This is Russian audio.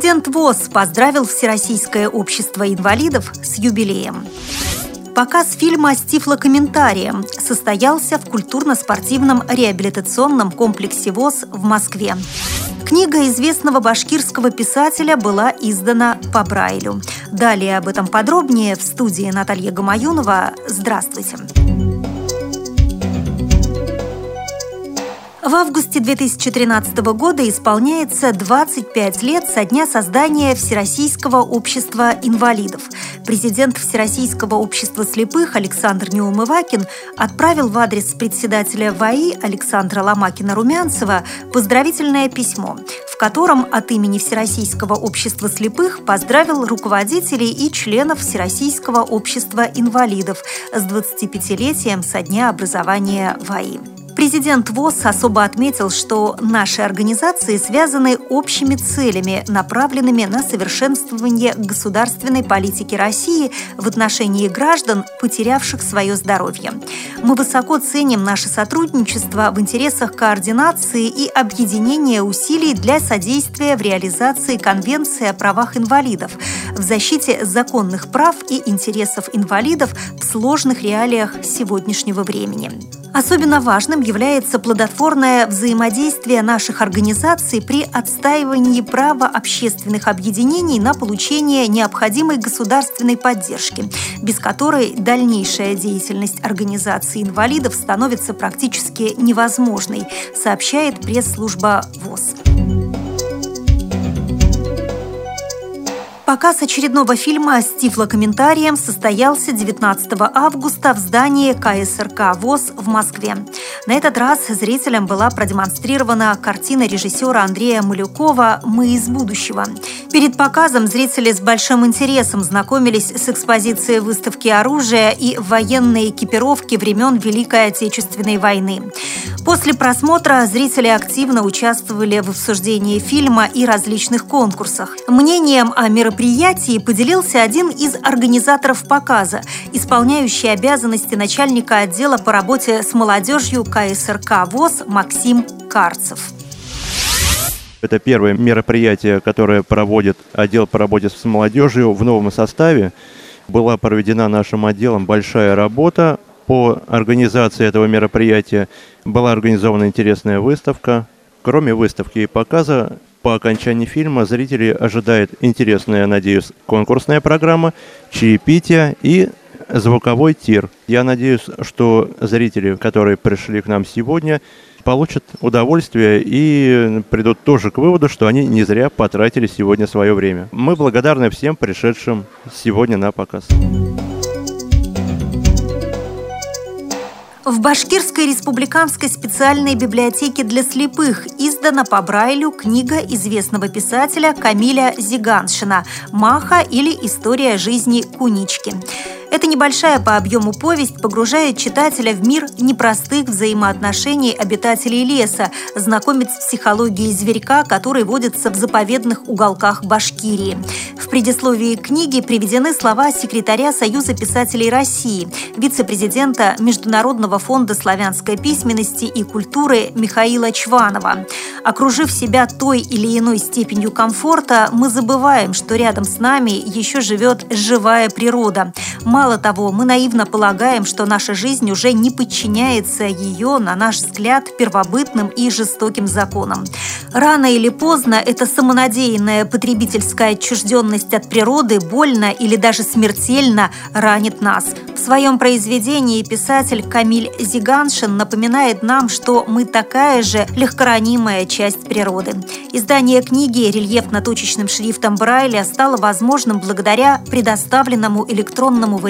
Президент ВОЗ поздравил Всероссийское общество инвалидов с юбилеем. Показ фильма с тифлокомментарием состоялся в культурно-спортивном реабилитационном комплексе ВОЗ в Москве. Книга известного башкирского писателя была издана по Брайлю. Далее об этом подробнее в студии Наталья Гамаюнова. Здравствуйте! Здравствуйте! В августе 2013 года исполняется 25 лет со дня создания Всероссийского общества инвалидов. Президент Всероссийского общества слепых Александр Неумывакин отправил в адрес председателя ВАИ Александра Ломакина-Румянцева поздравительное письмо, в котором от имени Всероссийского общества слепых поздравил руководителей и членов Всероссийского общества инвалидов с 25-летием со дня образования ВАИ. Президент ВОЗ особо отметил, что наши организации связаны общими целями, направленными на совершенствование государственной политики России в отношении граждан, потерявших свое здоровье. Мы высоко ценим наше сотрудничество в интересах координации и объединения усилий для содействия в реализации Конвенции о правах инвалидов, в защите законных прав и интересов инвалидов в сложных реалиях сегодняшнего времени. Особенно важным является плодотворное взаимодействие наших организаций при отстаивании права общественных объединений на получение необходимой государственной поддержки, без которой дальнейшая деятельность организации инвалидов становится практически невозможной, сообщает пресс-служба ВОЗ. Показ очередного фильма с тифлокомментарием состоялся 19 августа в здании КСРК ВОЗ в Москве. На этот раз зрителям была продемонстрирована картина режиссера Андрея Малюкова «Мы из будущего». Перед показом зрители с большим интересом знакомились с экспозицией выставки оружия и военной экипировки времен Великой Отечественной войны. После просмотра зрители активно участвовали в обсуждении фильма и различных конкурсах. Мнением о мероприятии мероприятии поделился один из организаторов показа, исполняющий обязанности начальника отдела по работе с молодежью КСРК ВОЗ Максим Карцев. Это первое мероприятие, которое проводит отдел по работе с молодежью в новом составе. Была проведена нашим отделом большая работа по организации этого мероприятия. Была организована интересная выставка. Кроме выставки и показа, по окончании фильма зрители ожидает интересная, надеюсь, конкурсная программа, чаепитие и звуковой тир. Я надеюсь, что зрители, которые пришли к нам сегодня, получат удовольствие и придут тоже к выводу, что они не зря потратили сегодня свое время. Мы благодарны всем пришедшим сегодня на показ. В Башкирской республиканской специальной библиотеке для слепых издана по Брайлю книга известного писателя Камиля Зиганшина «Маха» или «История жизни Кунички». Эта небольшая по объему повесть погружает читателя в мир непростых взаимоотношений обитателей леса, знакомит с психологией зверька, который водится в заповедных уголках Башкирии. В предисловии книги приведены слова секретаря Союза писателей России, вице-президента Международного фонда славянской письменности и культуры Михаила Чванова. Окружив себя той или иной степенью комфорта, мы забываем, что рядом с нами еще живет живая природа – Мало того, мы наивно полагаем, что наша жизнь уже не подчиняется ее, на наш взгляд, первобытным и жестоким законам. Рано или поздно эта самонадеянная потребительская отчужденность от природы больно или даже смертельно ранит нас. В своем произведении писатель Камиль Зиганшин напоминает нам, что мы такая же легкоранимая часть природы. Издание книги рельефно-точечным шрифтом Брайля стало возможным благодаря предоставленному электронному варианту